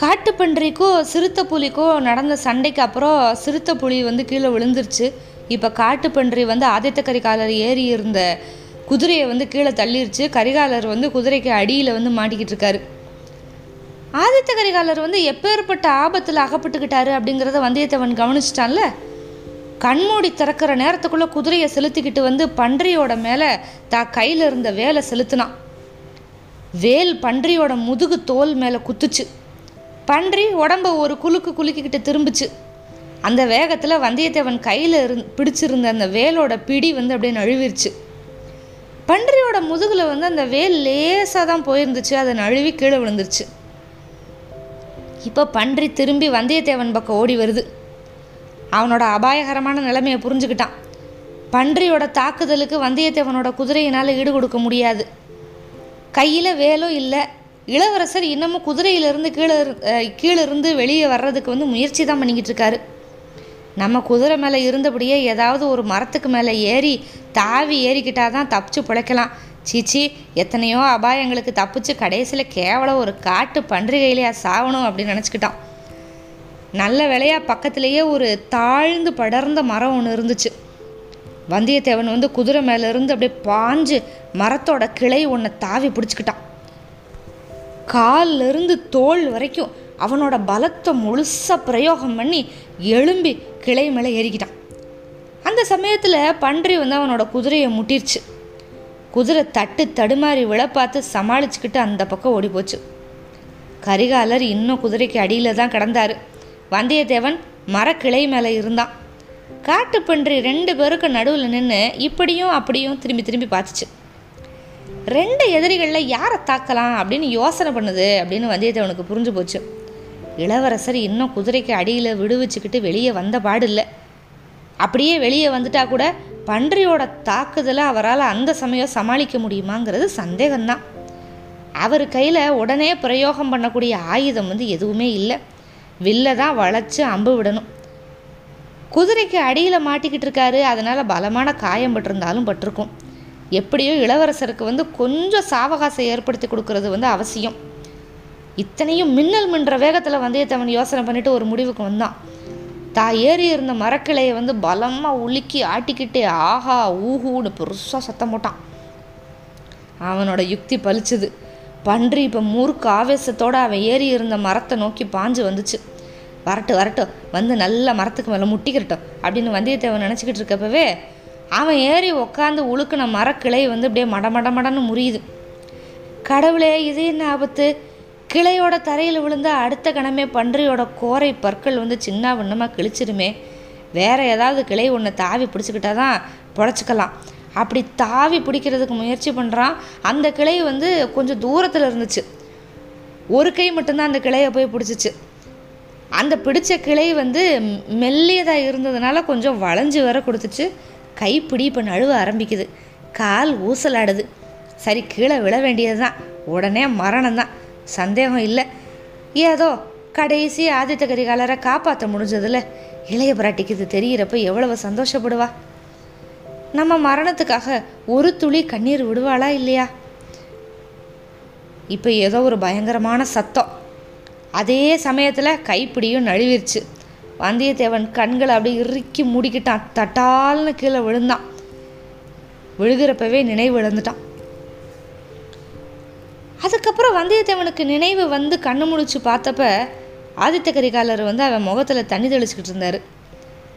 காட்டுப்பன்றிக்கோ சிறுத்தை புலிக்கும் நடந்த சண்டைக்கு அப்புறம் சிறுத்தை புலி வந்து கீழே விழுந்துருச்சு. இப்போ காட்டுப்பன்றி வந்து ஆதித்த கரிகாலர் ஏறி இருந்த குதிரையை வந்து கீழே தள்ளிருச்சு. கரிகாலர் வந்து குதிரைக்கு அடியில் வந்து மாட்டிக்கிட்டு இருக்காரு. ஆதித்த கரிகாலர் வந்து எப்பேற்பட்ட ஆபத்தில் அகப்பட்டுக்கிட்டாரு அப்படிங்கிறத வந்தியத்தேவன் கவனிச்சிட்டான்ல? கண்மூடி திறக்கிற நேரத்துக்குள்ளே குதிரையை செலுத்திக்கிட்டு வந்து பன்றியோட மேலே தா கையில் இருந்த வேலை செலுத்தினான். வேல் பன்றியோட முதுகு தோல் மேலே குத்துச்சு. பன்றி உடம்ப ஒரு குலுக்கு குலுக்கிக்கிட்டு திரும்பிச்சு. அந்த வேகத்தில் வந்தியத்தேவன் கையில் இருந் பிடிச்சிருந்த அந்த வேலோட பிடி வந்து அப்படியே நழுவிருச்சு. பன்றியோட முதுகில் வந்து அந்த வேல் லேசாக தான் போயிருந்துச்சு. அதை நழுவி கீழே விழுந்துருச்சு. இப்போ பன்றி திரும்பி வந்தியத்தேவன் பக்கம் ஓடி வருது. அவனோட அபாயகரமான நிலைமையை புரிஞ்சுக்கிட்டான். பன்றியோட தாக்குதலுக்கு வந்தியத்தேவனோட குதிரையினால் ஈடு கொடுக்க முடியாது. கையில் வேலும் இல்லை. இளவரசர் இன்னமும் குதிரையிலிருந்து கீழே கீழே இருந்து வெளியே வர்றதுக்கு வந்து முயற்சி தான் பண்ணிக்கிட்டு இருக்காரு. நம்ம குதிரை மேலே இருந்தபடியே ஏதாவது ஒரு மரத்துக்கு மேலே ஏறி தாவி ஏறிக்கிட்டால் தான் தப்பிச்சு பிழைக்கலாம். சீச்சி எத்தனையோ அபாயங்களுக்கு தப்பிச்சு கடைசியில் கேவலம் ஒரு காட்டு பன்றிகையிலேயே சாகணும் அப்படின்னு நினச்சிக்கிட்டான். நல்ல வேலையாக பக்கத்துலேயே ஒரு தாழ்ந்து படர்ந்த மரம் ஒன்று இருந்துச்சு. வந்தியத்தேவன் வந்து குதிரை மேலேருந்து அப்படியே பாஞ்சு மரத்தோட கிளை ஒன்றை தாவி பிடிச்சிக்கிட்டான். காலிலிருந்து தோல் வரைக்கும் அவனோட பலத்தை முழுசாக பிரயோகம் பண்ணி எழும்பி கிளை மேலே ஏறிக்கிட்டான். அந்த சமயத்தில் பன்றி வந்து அவனோட குதிரையை முட்டிருச்சு. குதிரை தட்டு தடுமாறி விழ பார்த்து சமாளிச்சுக்கிட்டு அந்த பக்கம் ஓடி போச்சு. கரிகாலர் இன்னும் குதிரைக்கு அடியில் தான் கிடந்தார். வந்தியத்தேவன் மரக்கிளை மேலே இருந்தான். காட்டுப்பன்றி ரெண்டு பேருக்கு நடுவில் நின்று இப்படியும் அப்படியும் திரும்பி திரும்பி பார்த்துச்சு. ரெண்டு எதிரிகளில் யாரை தாக்கலாம் அப்படின்னு யோசனை பண்ணுது அப்படின்னு வந்தியத்தேவனுக்கு புரிஞ்சு போச்சு. இளவரசர் இன்னும் குதிரைக்கு அடியில் விடுவிச்சுக்கிட்டு வெளியே வந்த பாடு இல்லை அப்படியே வெளியே வந்துட்டா கூட பன்றியோட தாக்குதலை அவரால் அந்த சமயம் சமாளிக்க முடியுமாங்கிறது சந்தேகம்தான். அவர் கையில் உடனே பிரயோகம் பண்ணக்கூடிய ஆயுதம் வந்து எதுவுமே இல்லை. வில்லை தான் வளைச்சு அம்பு விடணும். குதிரைக்கு அடியில் மாட்டிக்கிட்டு இருக்காரு. அதனால் பலமான காயம் பட்டிருந்தாலும் பட்டிருக்கும். எப்படியோ இளவரசருக்கு வந்து கொஞ்சம் சாவகாசம் ஏற்படுத்தி கொடுக்கறது வந்து அவசியம். இத்தனையும் மின்னல் மின்ற வேகத்தில் வந்தியத்தேவன் யோசனை பண்ணிட்டு ஒரு முடிவுக்கு வந்தான். தா ஏறி இருந்த மரக்கிளையை வந்து பலமாக உலுக்கி ஆட்டிக்கிட்டே ஆஹா ஊஹூன்னு பெருசாக சத்தம் போட்டான். அவனோட யுக்தி பலிச்சுது. பன்றி இப்போ மூர்க்கு ஆவேசத்தோடு அவன் ஏறி இருந்த மரத்தை நோக்கி பாஞ்சு வந்துச்சு. வரட்டு வரட்டும் வந்து நல்ல மரத்துக்கு மேலே முட்டிக்கிறட்டும் அப்படின்னு வந்தியத்தேவன் நினச்சிக்கிட்டு இருக்கப்பவே அவன் ஏறி உக்காந்து உழுக்குன மரக்கிளை வந்து அப்படியே மட மட மடன்னு முறியுது. கடவுளே இது என்ன ஆபத்து? கிளையோட தரையில் விழுந்த அடுத்த கணமே பன்றியோட கோரை பற்கள் வந்து சின்ன வண்ணமாக கிழிச்சிருமே. வேற ஏதாவது கிளை ஒன்று தாவி பிடிச்சிக்கிட்டா தான் புடச்சிக்கலாம். அப்படி தாவி பிடிக்கிறதுக்கு முயற்சி பண்ணுறான் அந்த கிளை வந்து கொஞ்சம் தூரத்தில் இருந்துச்சு. ஒரு கை மட்டும்தான் அந்த கிளையை போய் பிடிச்சிச்சு. அந்த பிடிச்ச கிளை வந்து மெல்லியதாக இருந்ததுனால கொஞ்சம் வளைஞ்சு வர கொடுத்துச்சு. கைப்பிடி இப்போ நழுவ ஆரம்பிக்குது. கால் ஊசலாடுது. சரி கீழே விழ வேண்டியது தான் உடனே மரணம் தான் சந்தேகம் இல்லை. ஏதோ கடைசி ஆதித்த கரிகாலரை காப்பாற்ற முடிஞ்சதில் இளைய பிராட்டிக்கு இது தெரிகிறப்ப எவ்வளவு சந்தோஷப்படுவா? நம்ம மரணத்துக்காக ஒரு துளி கண்ணீர் விடுவாளா இல்லையா? இப்போ ஏதோ ஒரு பயங்கரமான சத்தம். அதே சமயத்தில் கைப்பிடியும் நழுவிருச்சு. வந்தியத்தேவன் கண்களை அப்படியே இறுக்கி மூடிக்கிட்டான். தட்டால்னு கீழே விழுந்தான். விழுகிறப்பவே நினைவு இழந்துட்டான். அதுக்கப்புறம் வந்தியத்தேவனுக்கு நினைவு வந்து கண்ணு முழிச்சு பார்த்தப்ப ஆதித்த கரிகாலர் வந்து அவன் முகத்தில் தண்ணி தெளிச்சுக்கிட்டு இருந்தார்.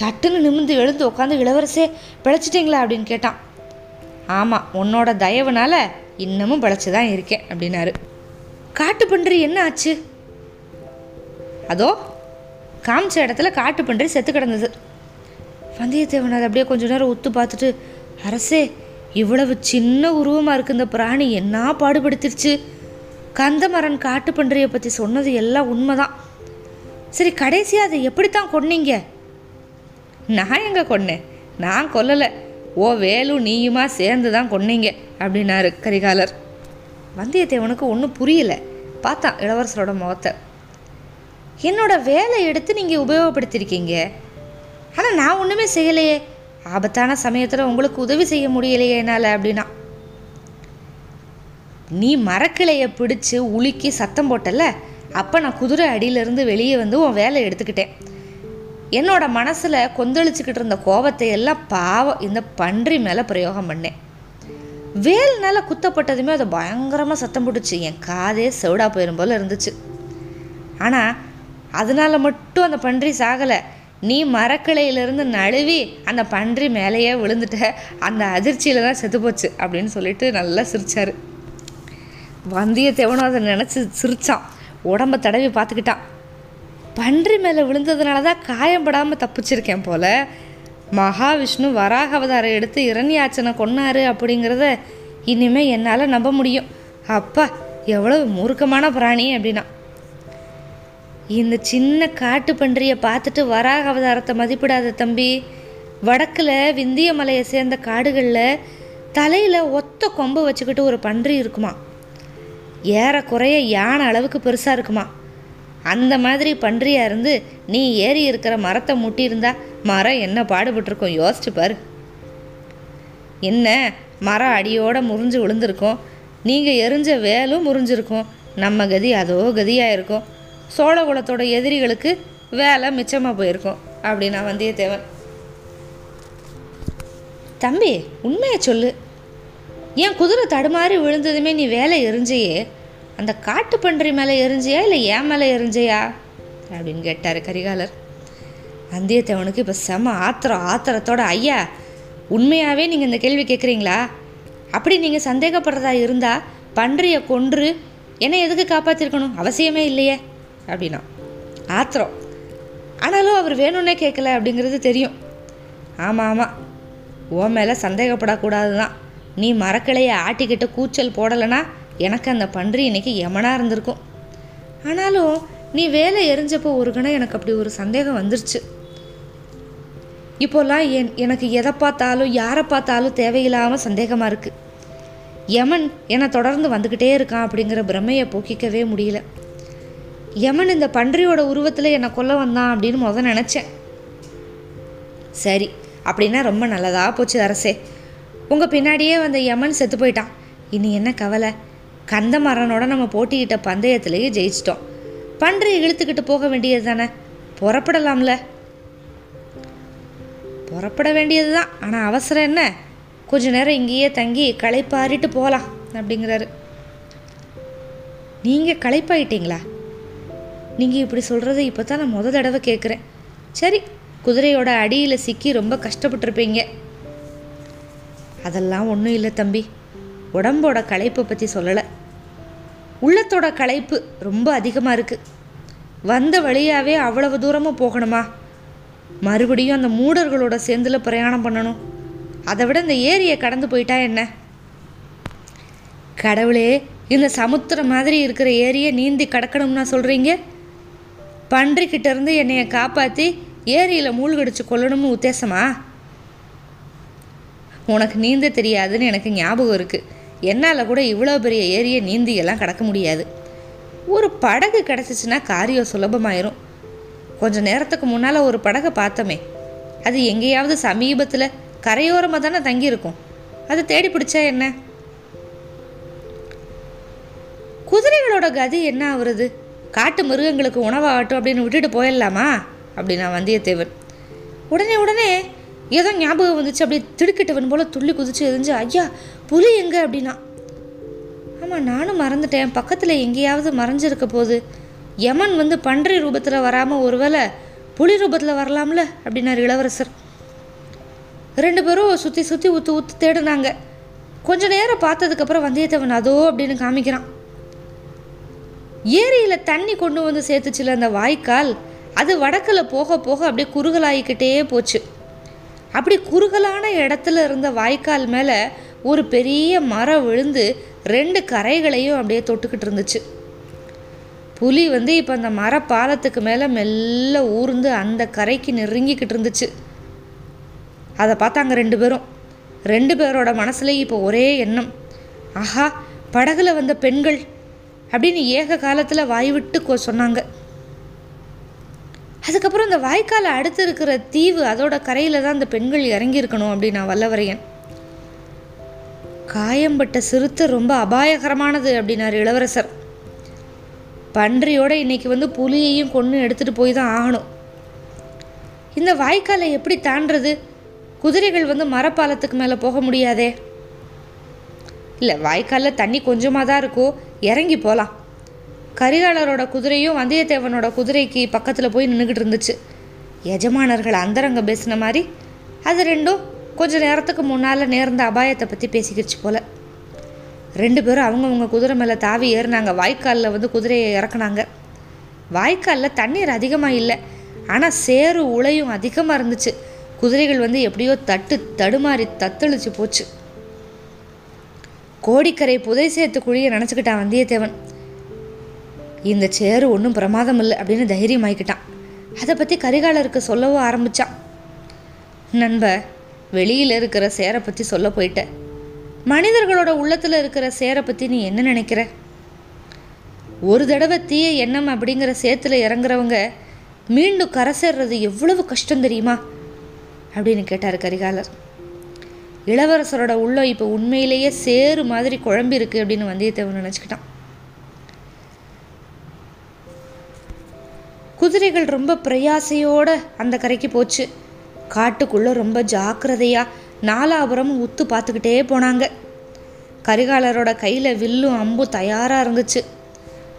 சட்டுன்னு நிமிந்து எழுந்து உட்காந்து இளவரசே பிழைச்சிட்டிங்களா? அப்படின்னு கேட்டான். ஆமாம் உன்னோட தயவுனால இன்னமும் பிழைச்சி தான் இருக்கேன் அப்படின்னாரு. காட்டு பன்றி என்ன ஆச்சு? அதோ காமிச்ச இடத்துல காட்டு பன்றி செத்து கிடந்தது. வந்தியத்தேவன் அதை அப்படியே கொஞ்ச நேரம் ஒத்து பார்த்துட்டு அரசே இவ்வளவு சின்ன உருவமாக இருக்கு இந்த பிராணி என்ன பாடுபடுத்திருச்சு? கந்தமரன் காட்டு பன்றியை பற்றி சொன்னது எல்லாம் உண்மைதான். சரி கடைசியாக அதை எப்படித்தான் கொன்னீங்க? நான் எங்கே கொன்னேன்? நான் கொல்லலை. ஓ வேலு நீயுமா சேர்ந்து தான் கொன்னீங்க அப்படின்னாரு கரிகாலர். வந்தியத்தேவனுக்கு ஒன்றும் புரியலை. பார்த்தான் இளவரசரோட முகத்தை. என்னோட வேலை எடுத்து நீங்கள் உபயோகப்படுத்தியிருக்கீங்க ஆனால் நான் ஒன்றுமே செய்யலையே. ஆபத்தான சமயத்தில் உங்களுக்கு உதவி செய்ய முடியலையே என்னால் அப்படின்னா. நீ மரக்கிளையை பிடிச்சு உலுக்கி சத்தம் போட்டல அப்போ நான் குதிரை அடியிலேருந்து வெளியே வந்து உன் வேலை எடுத்துக்கிட்டேன். என்னோட மனசில் கொந்தளிச்சுக்கிட்டு இருந்த கோபத்தை எல்லாம் பாவம் இந்த பன்றி மேலே பிரயோகம் பண்ணேன். வேல்னால குத்தப்பட்டதுமே அது பயங்கரமாக சத்தம் போட்டுச்சு. என் காதே செவிடா போயிடும் போல் இருந்துச்சு. ஆனால் அதனால மட்டும் அந்த பன்றி சாகலை. நீ மரக்கிளையிலிருந்து நழுவி அந்த பன்றி மேலேயே விழுந்துட்ட. அந்த அதிர்ச்சியில் தான் செத்து போச்சு அப்படின்னு சொல்லிட்டு நல்லா சிரித்தார் வந்தியத்தேவனும் அதை நினச்சி சிரிச்சான். உடம்ப தடவி பார்த்துக்கிட்டான். பன்றி மேலே விழுந்ததுனால தான் காயப்படாமல் தப்பிச்சிருக்கேன் போல. மகாவிஷ்ணு வராக அவதாரம் எடுத்து இரண்யாச்சனை கொன்னாரு அப்படிங்கிறத இனிமேல் என்னால் நம்ப முடியும். அப்பா எவ்வளவு மூர்க்கமான பிராணி அப்படின்னா. இந்த சின்ன காட்டு பன்றியை பார்த்துட்டு வராக அவதாரத்தை மதிப்பிடாத தம்பி. வடக்கில் விந்திய மலையை சேர்ந்த காடுகளில் தலையில் ஒத்த கொம்பு வச்சுக்கிட்டு ஒரு பன்றி இருக்குமா. ஏறக்குறைய யானை அளவுக்கு பெருசாக இருக்குமா. அந்த மாதிரி பன்றியாக இருந்து நீ ஏறி இருக்கிற மரத்தை முட்டியிருந்தா மரம் என்ன பாடுபட்டிருக்கும் யோசிச்சு பாரு. என்ன மரம் அடியோட முறிஞ்சு விழுந்திருக்கோம். நீங்கள் எரிஞ்ச வேலும் முறிஞ்சிருக்கும். நம்ம கதி அதோ கதியாக இருக்கும். சோழகுலத்தோட எதிரிகளுக்கு வேலை மிச்சமாக போயிருக்கும். அப்படின்னா வந்தியத்தேவன். தம்பி உண்மையை சொல்லு. என் குதிரை தடுமாறி விழுந்ததுமே நீ வேலை எரிஞ்சியே. அந்த காட்டு பன்றி மேலே எரிஞ்சியா இல்லை ஏன் மேலே எரிஞ்சியா? அப்படின்னு கேட்டார் கரிகாலர். வந்தியத்தேவனுக்கு இப்போ செம ஆத்திரம் ஆத்திரத்தோட ஐயா உண்மையாகவே நீங்கள் இந்த கேள்வி கேட்குறீங்களா அப்படி நீங்கள் சந்தேகப்படுறதா இருந்தால் பன்றியை கொன்று என்னை எதுக்கு காப்பாற்றிருக்கணும் அவசியமே இல்லையே. அப்படின்னா. ஆத்திரம். ஆனாலும் அவர் வேணும்னே கேட்கல அப்படிங்கிறது தெரியும். ஆமாம் ஆமாம் உன் மேலே சந்தேகப்படக்கூடாது தான் நீ மரக்கிளையை ஆட்டிக்கிட்டு கூச்சல் போடலைன்னா எனக்கு அந்த பன்றி இன்னைக்கு யமனாக இருந்திருக்கும். ஆனாலும் நீ வேலை எரிஞ்சப்போ ஒரு கணம் எனக்கு அப்படி ஒரு சந்தேகம் வந்துருச்சு. இப்போல்லாம் என் எனக்கு எதை பார்த்தாலும் யாரை பார்த்தாலும் தேவையில்லாமல் சந்தேகமாக இருக்குது யமன் என்னை தொடர்ந்து வந்துக்கிட்டே இருக்கான் அப்படிங்கிற பிரமையை போக்கிக்கவே முடியல. யமன் இந்த பன்றியோட உருவத்தில் என்னை கொல்ல வந்தான் அப்படின்னு முத நினச்சேன். சரி அப்படின்னா ரொம்ப நல்லதாக போச்சு அரசே. உங்கள் பின்னாடியே வந்த யமன் செத்து போயிட்டான். இனி என்ன கவலை? கந்தமரனோட நம்ம போட்டிக்கிட்ட பந்தயத்திலேயே ஜெயிச்சிட்டோம். பன்றியை இழுத்துக்கிட்டு போக வேண்டியது தானே புறப்படலாம்ல. புறப்பட வேண்டியது தான் ஆனால் அவசரம் என்ன? கொஞ்ச நேரம் இங்கேயே தங்கி களைப்பாரிட்டு போகலாம் அப்படிங்கிறாரு. நீங்கள் களைப்பாயிட்டீங்களா? நீங்கள் இப்படி சொல்கிறத இப்போ தான் நான் முத தடவை கேட்குறேன் சரி குதிரையோட அடியில் சிக்கி ரொம்ப கஷ்டப்பட்டிருப்பீங்க. அதெல்லாம் ஒன்றும் இல்லை தம்பி. உடம்போட களைப்பை பற்றி சொல்லலை. உள்ளத்தோட களைப்பு ரொம்ப அதிகமாக இருக்குது வந்த வழியாகவே அவ்வளவு தூரமாக போகணுமா? மறுபடியும் அந்த மூடர்களோட சேர்ந்துல பிரயாணம் பண்ணணும். அதை விட இந்த ஏரியை கடந்து போயிட்டா என்ன? கடவுளே இந்த சமுத்திரம் மாதிரி இருக்கிற ஏரியை நீந்தி கடக்கணும்னா சொல்கிறீங்க பன்றிக்கிட்ட இருந்து என்னைய காப்பாற்றி ஏரியில் மூழ்கடிச்சு கொல்லணும்னு உத்தேசமா? உனக்கு நீந்த தெரியாதுன்னு எனக்கு ஞாபகம் இருக்குது என்னால் கூட இவ்வளோ பெரிய ஏரியை நீந்தி எல்லாம் கடக்க முடியாது. ஒரு படகு கிடச்சிச்சின்னா காரியம் சுலபமாயிரும். கொஞ்ச நேரத்துக்கு முன்னால் ஒரு படகை பார்த்தோமே. அது எங்கேயாவது சமீபத்தில் கரையோரமாக தானே தங்கியிருக்கும். அது தேடி பிடிச்சா என்ன? குதிரைகளோட கதி என்ன ஆகுறது காட்டு மிருகங்களுக்கு உணவாகட்டும் அப்படின்னு விட்டுட்டு போயிடலாமா? அப்படின்னா வந்தியத்தேவன். உடனே உடனே ஏதோ ஞாபகம் வந்துச்சு. அப்படியே திடுக்கிட்டவன் போல துள்ளி குதிச்சு எரிஞ்சு ஐயா புலி எங்க? அப்படின்னா ஆமாம் நானும் மறந்துட்டேன். பக்கத்தில் எங்கேயாவது மறைஞ்சிருக்க போகுது. யமன் வந்து பன்றி ரூபத்தில் வராமல் ஒருவேளை புலி ரூபத்தில் வரலாம்ல? அப்படின்னாரு இளவரசர். ரெண்டு பேரும் சுற்றி சுற்றி ஊற்று ஊற்று தேடுனாங்க. கொஞ்ச நேரம் பார்த்ததுக்கப்புறம் வந்தியத்தேவன் அதோ அப்படின்னு காமிக்கிறான். ஏரியில் தண்ணி கொண்டு வந்து சேர்த்துச்சுல அந்த வாய்க்கால் அது வடக்கில் போக போக அப்படியே குறுகலாகிக்கிட்டே போச்சு. அப்படி குறுகலான இடத்துல இருந்த வாய்க்கால் மேலே ஒரு பெரிய மரம் விழுந்து ரெண்டு கரைகளையும் அப்படியே தொட்டுக்கிட்டு இருந்துச்சு. புலி வந்து இப்போ அந்த மர பாலத்துக்கு மேலே மெல்ல ஊர்ந்து அந்த கரைக்கு நெருங்கிக்கிட்டு இருந்துச்சு. அதை பார்த்தாங்க ரெண்டு பேரும். ரெண்டு பேரோட மனசுலேயும் இப்போ ஒரே எண்ணம். ஆஹா படகுல வந்த பெண்கள் அப்படின்னு ஏக காலத்தில் வாய் விட்டு கோ சொன்னாங்க. அதுக்கப்புறம் இந்த வாய்க்காலை அடுத்து இருக்கிற தீவு அதோட கரையில் தான் அந்த பெண்கள் இறங்கியிருக்கணும் அப்படின்னு நான் வல்லவரையன். காயம்பட்ட சிறுத்தை ரொம்ப அபாயகரமானது அப்படின்னார் இளவரசர். பன்றியோட இன்னைக்கு வந்து புலியையும் கொன்று எடுத்துகிட்டு போய் தான் ஆகணும். இந்த வாய்க்காலை எப்படி தாண்டுறது? குதிரைகள் வந்து மரப்பாலத்துக்கு மேலே போக முடியாதே. இல்லை வாய்க்காலில் தண்ணி கொஞ்சமாக தான் இருக்கும் இறங்கி போகலாம் கரிகாலரோட குதிரையும் வந்தியத்தேவனோட குதிரைக்கு பக்கத்தில் போய் நின்றுக்கிட்டு இருந்துச்சு. எஜமானர்கள் அந்தரங்க பேசின மாதிரி அது ரெண்டும் கொஞ்ச நேரத்துக்கு முன்னால் நேர்ந்த அபாயத்தை பற்றி பேசிக்கிடுச்சு போல. ரெண்டு பேரும் அவங்கவுங்க குதிரை மேலே தாவி ஏறினாங்க. வாய்க்காலில் வந்து குதிரையை இறக்குனாங்க. வாய்க்காலில் தண்ணீர் அதிகமாக இல்லை. ஆனால் சேறு உளையும் அதிகமாக இருந்துச்சு. குதிரைகள் வந்து எப்படியோ தட்டு தடுமாறி தத்தளிச்சு போச்சு. கோடிக்கரை புதை சேர்த்து குழியை நினச்சிக்கிட்டான் வந்தியத்தேவன். இந்த சேரு ஒன்றும் பிரமாதம் இல்லை அப்படின்னு தைரியமாயிக்கிட்டான். அதை பற்றி கரிகாலருக்கு சொல்லவும் ஆரம்பித்தான் நண்ப வெளியில் இருக்கிற சேரை பற்றி சொல்ல போயிட்ட. மனிதர்களோட உள்ளத்தில் இருக்கிற சேரை பற்றி நீ என்ன நினைக்கிற? ஒரு தடவை தீய எண்ணம் அப்படிங்கிற சேத்துல இறங்குறவங்க மீண்டும் கரை சேர்றது எவ்வளவு கஷ்டம் தெரியுமா? அப்படின்னு கேட்டார் கரிகாலர். இளவரசரோட உள்ளே இப்போ உண்மையிலேயே சேரு மாதிரி குழம்பி இருக்கு அப்படின்னு வந்தியத்தேவன் நினச்சிக்கிட்டான். குதிரைகள் ரொம்ப பிரயாசையோட அந்த கரைக்கு போச்சு. காட்டுக்குள்ளே ரொம்ப ஜாக்கிரதையாக நாலாபுரமும் உத்து பார்த்துக்கிட்டே போனாங்க. கரிகாலரோட கையில் வில்லும் அம்பும் தயாராக இருந்துச்சு.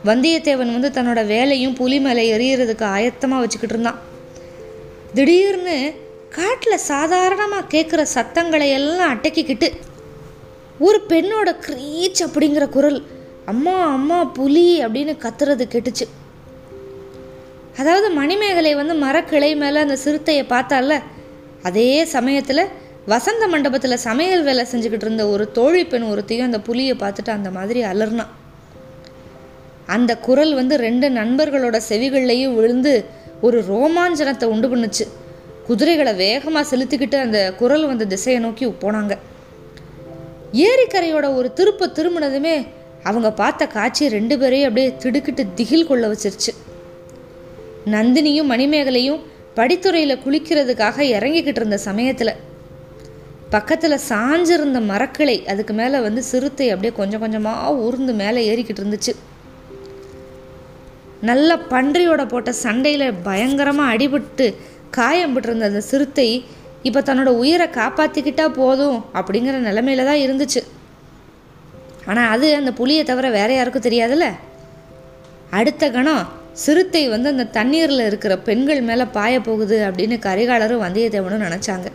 வந்தியத்தேவன் வந்து தன்னோட வேலையும் புலி மேலே எறியறதுக்கு ஆயத்தமாக வச்சுக்கிட்டு இருந்தான். திடீர்னு காட்டில் சாதாரணமாக கேட்குற சத்தங்களை எல்லாம் அடக்கிக்கிட்டு ஒரு பெண்ணோட க்ரீச் அப்படிங்கிற குரல் அம்மா அம்மா புலி அப்படின்னு கத்துறது கெட்டுச்சு. அதாவது மணிமேகலை வந்து மரக்கிளை மேலே அந்த சிறுத்தையை பார்த்தால அதே சமயத்தில் வசந்த மண்டபத்தில் சமையல் வேலை செஞ்சுக்கிட்டு இருந்த ஒரு தோழி பெண் ஒருத்தையும் அந்த புலியை பார்த்துட்டு அந்த மாதிரி அலர்னான் அந்த குரல் வந்து ரெண்டு நண்பர்களோட செவிகள்லையும் விழுந்து ஒரு ரோமாஞ்சனத்தை உண்டு பண்ணுச்சு. குதிரைகளை வேகமாக செலுத்திக்கிட்டு அந்த குரல் வந்த திசையை நோக்கி போனாங்க. ஏரிக்கரையோட ஒரு திருப்ப திரும்பினதுமே அவங்க பார்த்த காட்சி ரெண்டு பேரையும் அப்படியே திடுக்கிட்டு திகில் கொள்ள வச்சிருச்சு. நந்தினியும் மணிமேகலையும் படித்துறையில் குளிக்கிறதுக்காக இறங்கிக்கிட்டு இருந்த சமயத்தில் பக்கத்தில் சாஞ்சிருந்த மரக்கிளை அதுக்கு மேலே வந்து சிறுத்தை அப்படியே கொஞ்சம் கொஞ்சமாக ஊர்ந்து மேலே ஏறிக்கிட்டு இருந்துச்சு. நல்ல பன்றியோட போட்ட சண்டையில் பயங்கரமாக அடிபட்டு காயம் விட்டுருந்த அந்த சிறுத்தை இப்போ தன்னோட உயிரை காப்பாற்றிக்கிட்டா போதும் அப்படிங்கிற நிலமையில தான் இருந்துச்சு. ஆனால் அது அந்த புளியை தவிர வேற யாருக்கும் தெரியாதுல்ல? அடுத்த கணம் சிறுத்தை வந்து அந்த தண்ணீரில் இருக்கிற பெண்கள் மேலே பாய போகுது அப்படின்னு கரிகாலரும் வந்தியத்தேவனும் நினச்சாங்க.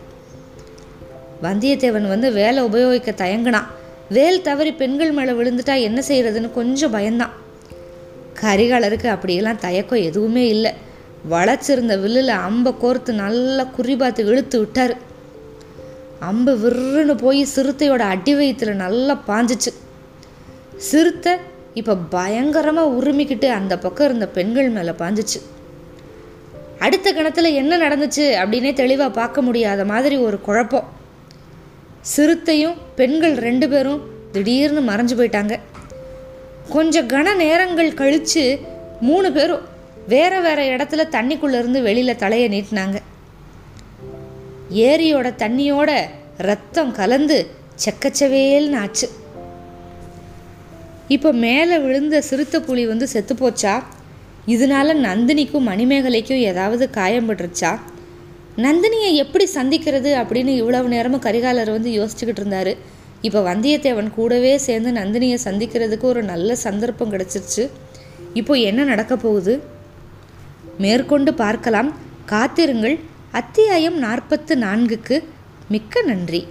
வந்தியத்தேவன் வந்து வேலை உபயோகிக்க தயங்கினான். வேல் தவறி பெண்கள் மேலே விழுந்துட்டா என்ன செய்யறதுன்னு கொஞ்சம் பயந்தான். கரிகாலருக்கு அப்படியெல்லாம் தயக்கம் எதுவுமே இல்லை. வளைச்சிருந்த வில்லில் அம்பை கோர்த்து நல்லா குறிபாத்து இழுத்து விட்டார். அம்பு விருன்னு போய் சிறுத்தையோட அடி வயிற்றுல நல்லா பாஞ்சிச்சு. சிறுத்தை இப்போ பயங்கரமாக உருமிக்கிட்டு அந்த பக்கம் இருந்த பெண்கள் மேலே பாஞ்சிச்சு. அடுத்த கணத்தில் என்ன நடந்துச்சு அப்படின்னே தெளிவாக பார்க்க முடியாத மாதிரி ஒரு குழப்பம். சிறுத்தையும் பெண்கள் ரெண்டு பேரும் திடீர்னு மறைஞ்சு போயிட்டாங்க. கொஞ்சம் கன நேரங்கள் கழித்து மூணு பேரும் வேற வேற இடத்துல தண்ணிக்குள்ளேருந்து வெளியில் தலையை நீட்டினாங்க. ஏரியோட தண்ணியோட ரத்தம் கலந்து செக்கச்சவேல்னு ஆச்சு. இப்போ மேலே விழுந்த சிறுத்தை புலி வந்து செத்து போச்சா? இதனால நந்தினிக்கும் மணிமேகலைக்கும் ஏதாவது காயம்பட்டுருச்சா நந்தினியை எப்படி சந்திக்கிறது அப்படின்னு இவ்வளவு நேரமும் கரிகாலர் வந்து யோசிச்சுக்கிட்டு இருந்தாரு. இப்போ வந்தியத்தேவன் கூடவே சேர்ந்து நந்தினியை சந்திக்கிறதுக்கு ஒரு நல்ல சந்தர்ப்பம் கிடச்சிருச்சு. இப்போ என்ன நடக்க போகுது? மேற்கொண்டு பார்க்கலாம். காத்திருங்கள். அத்தியாயம் நாற்பத்து நான்குக்கு மிக்க நன்றி.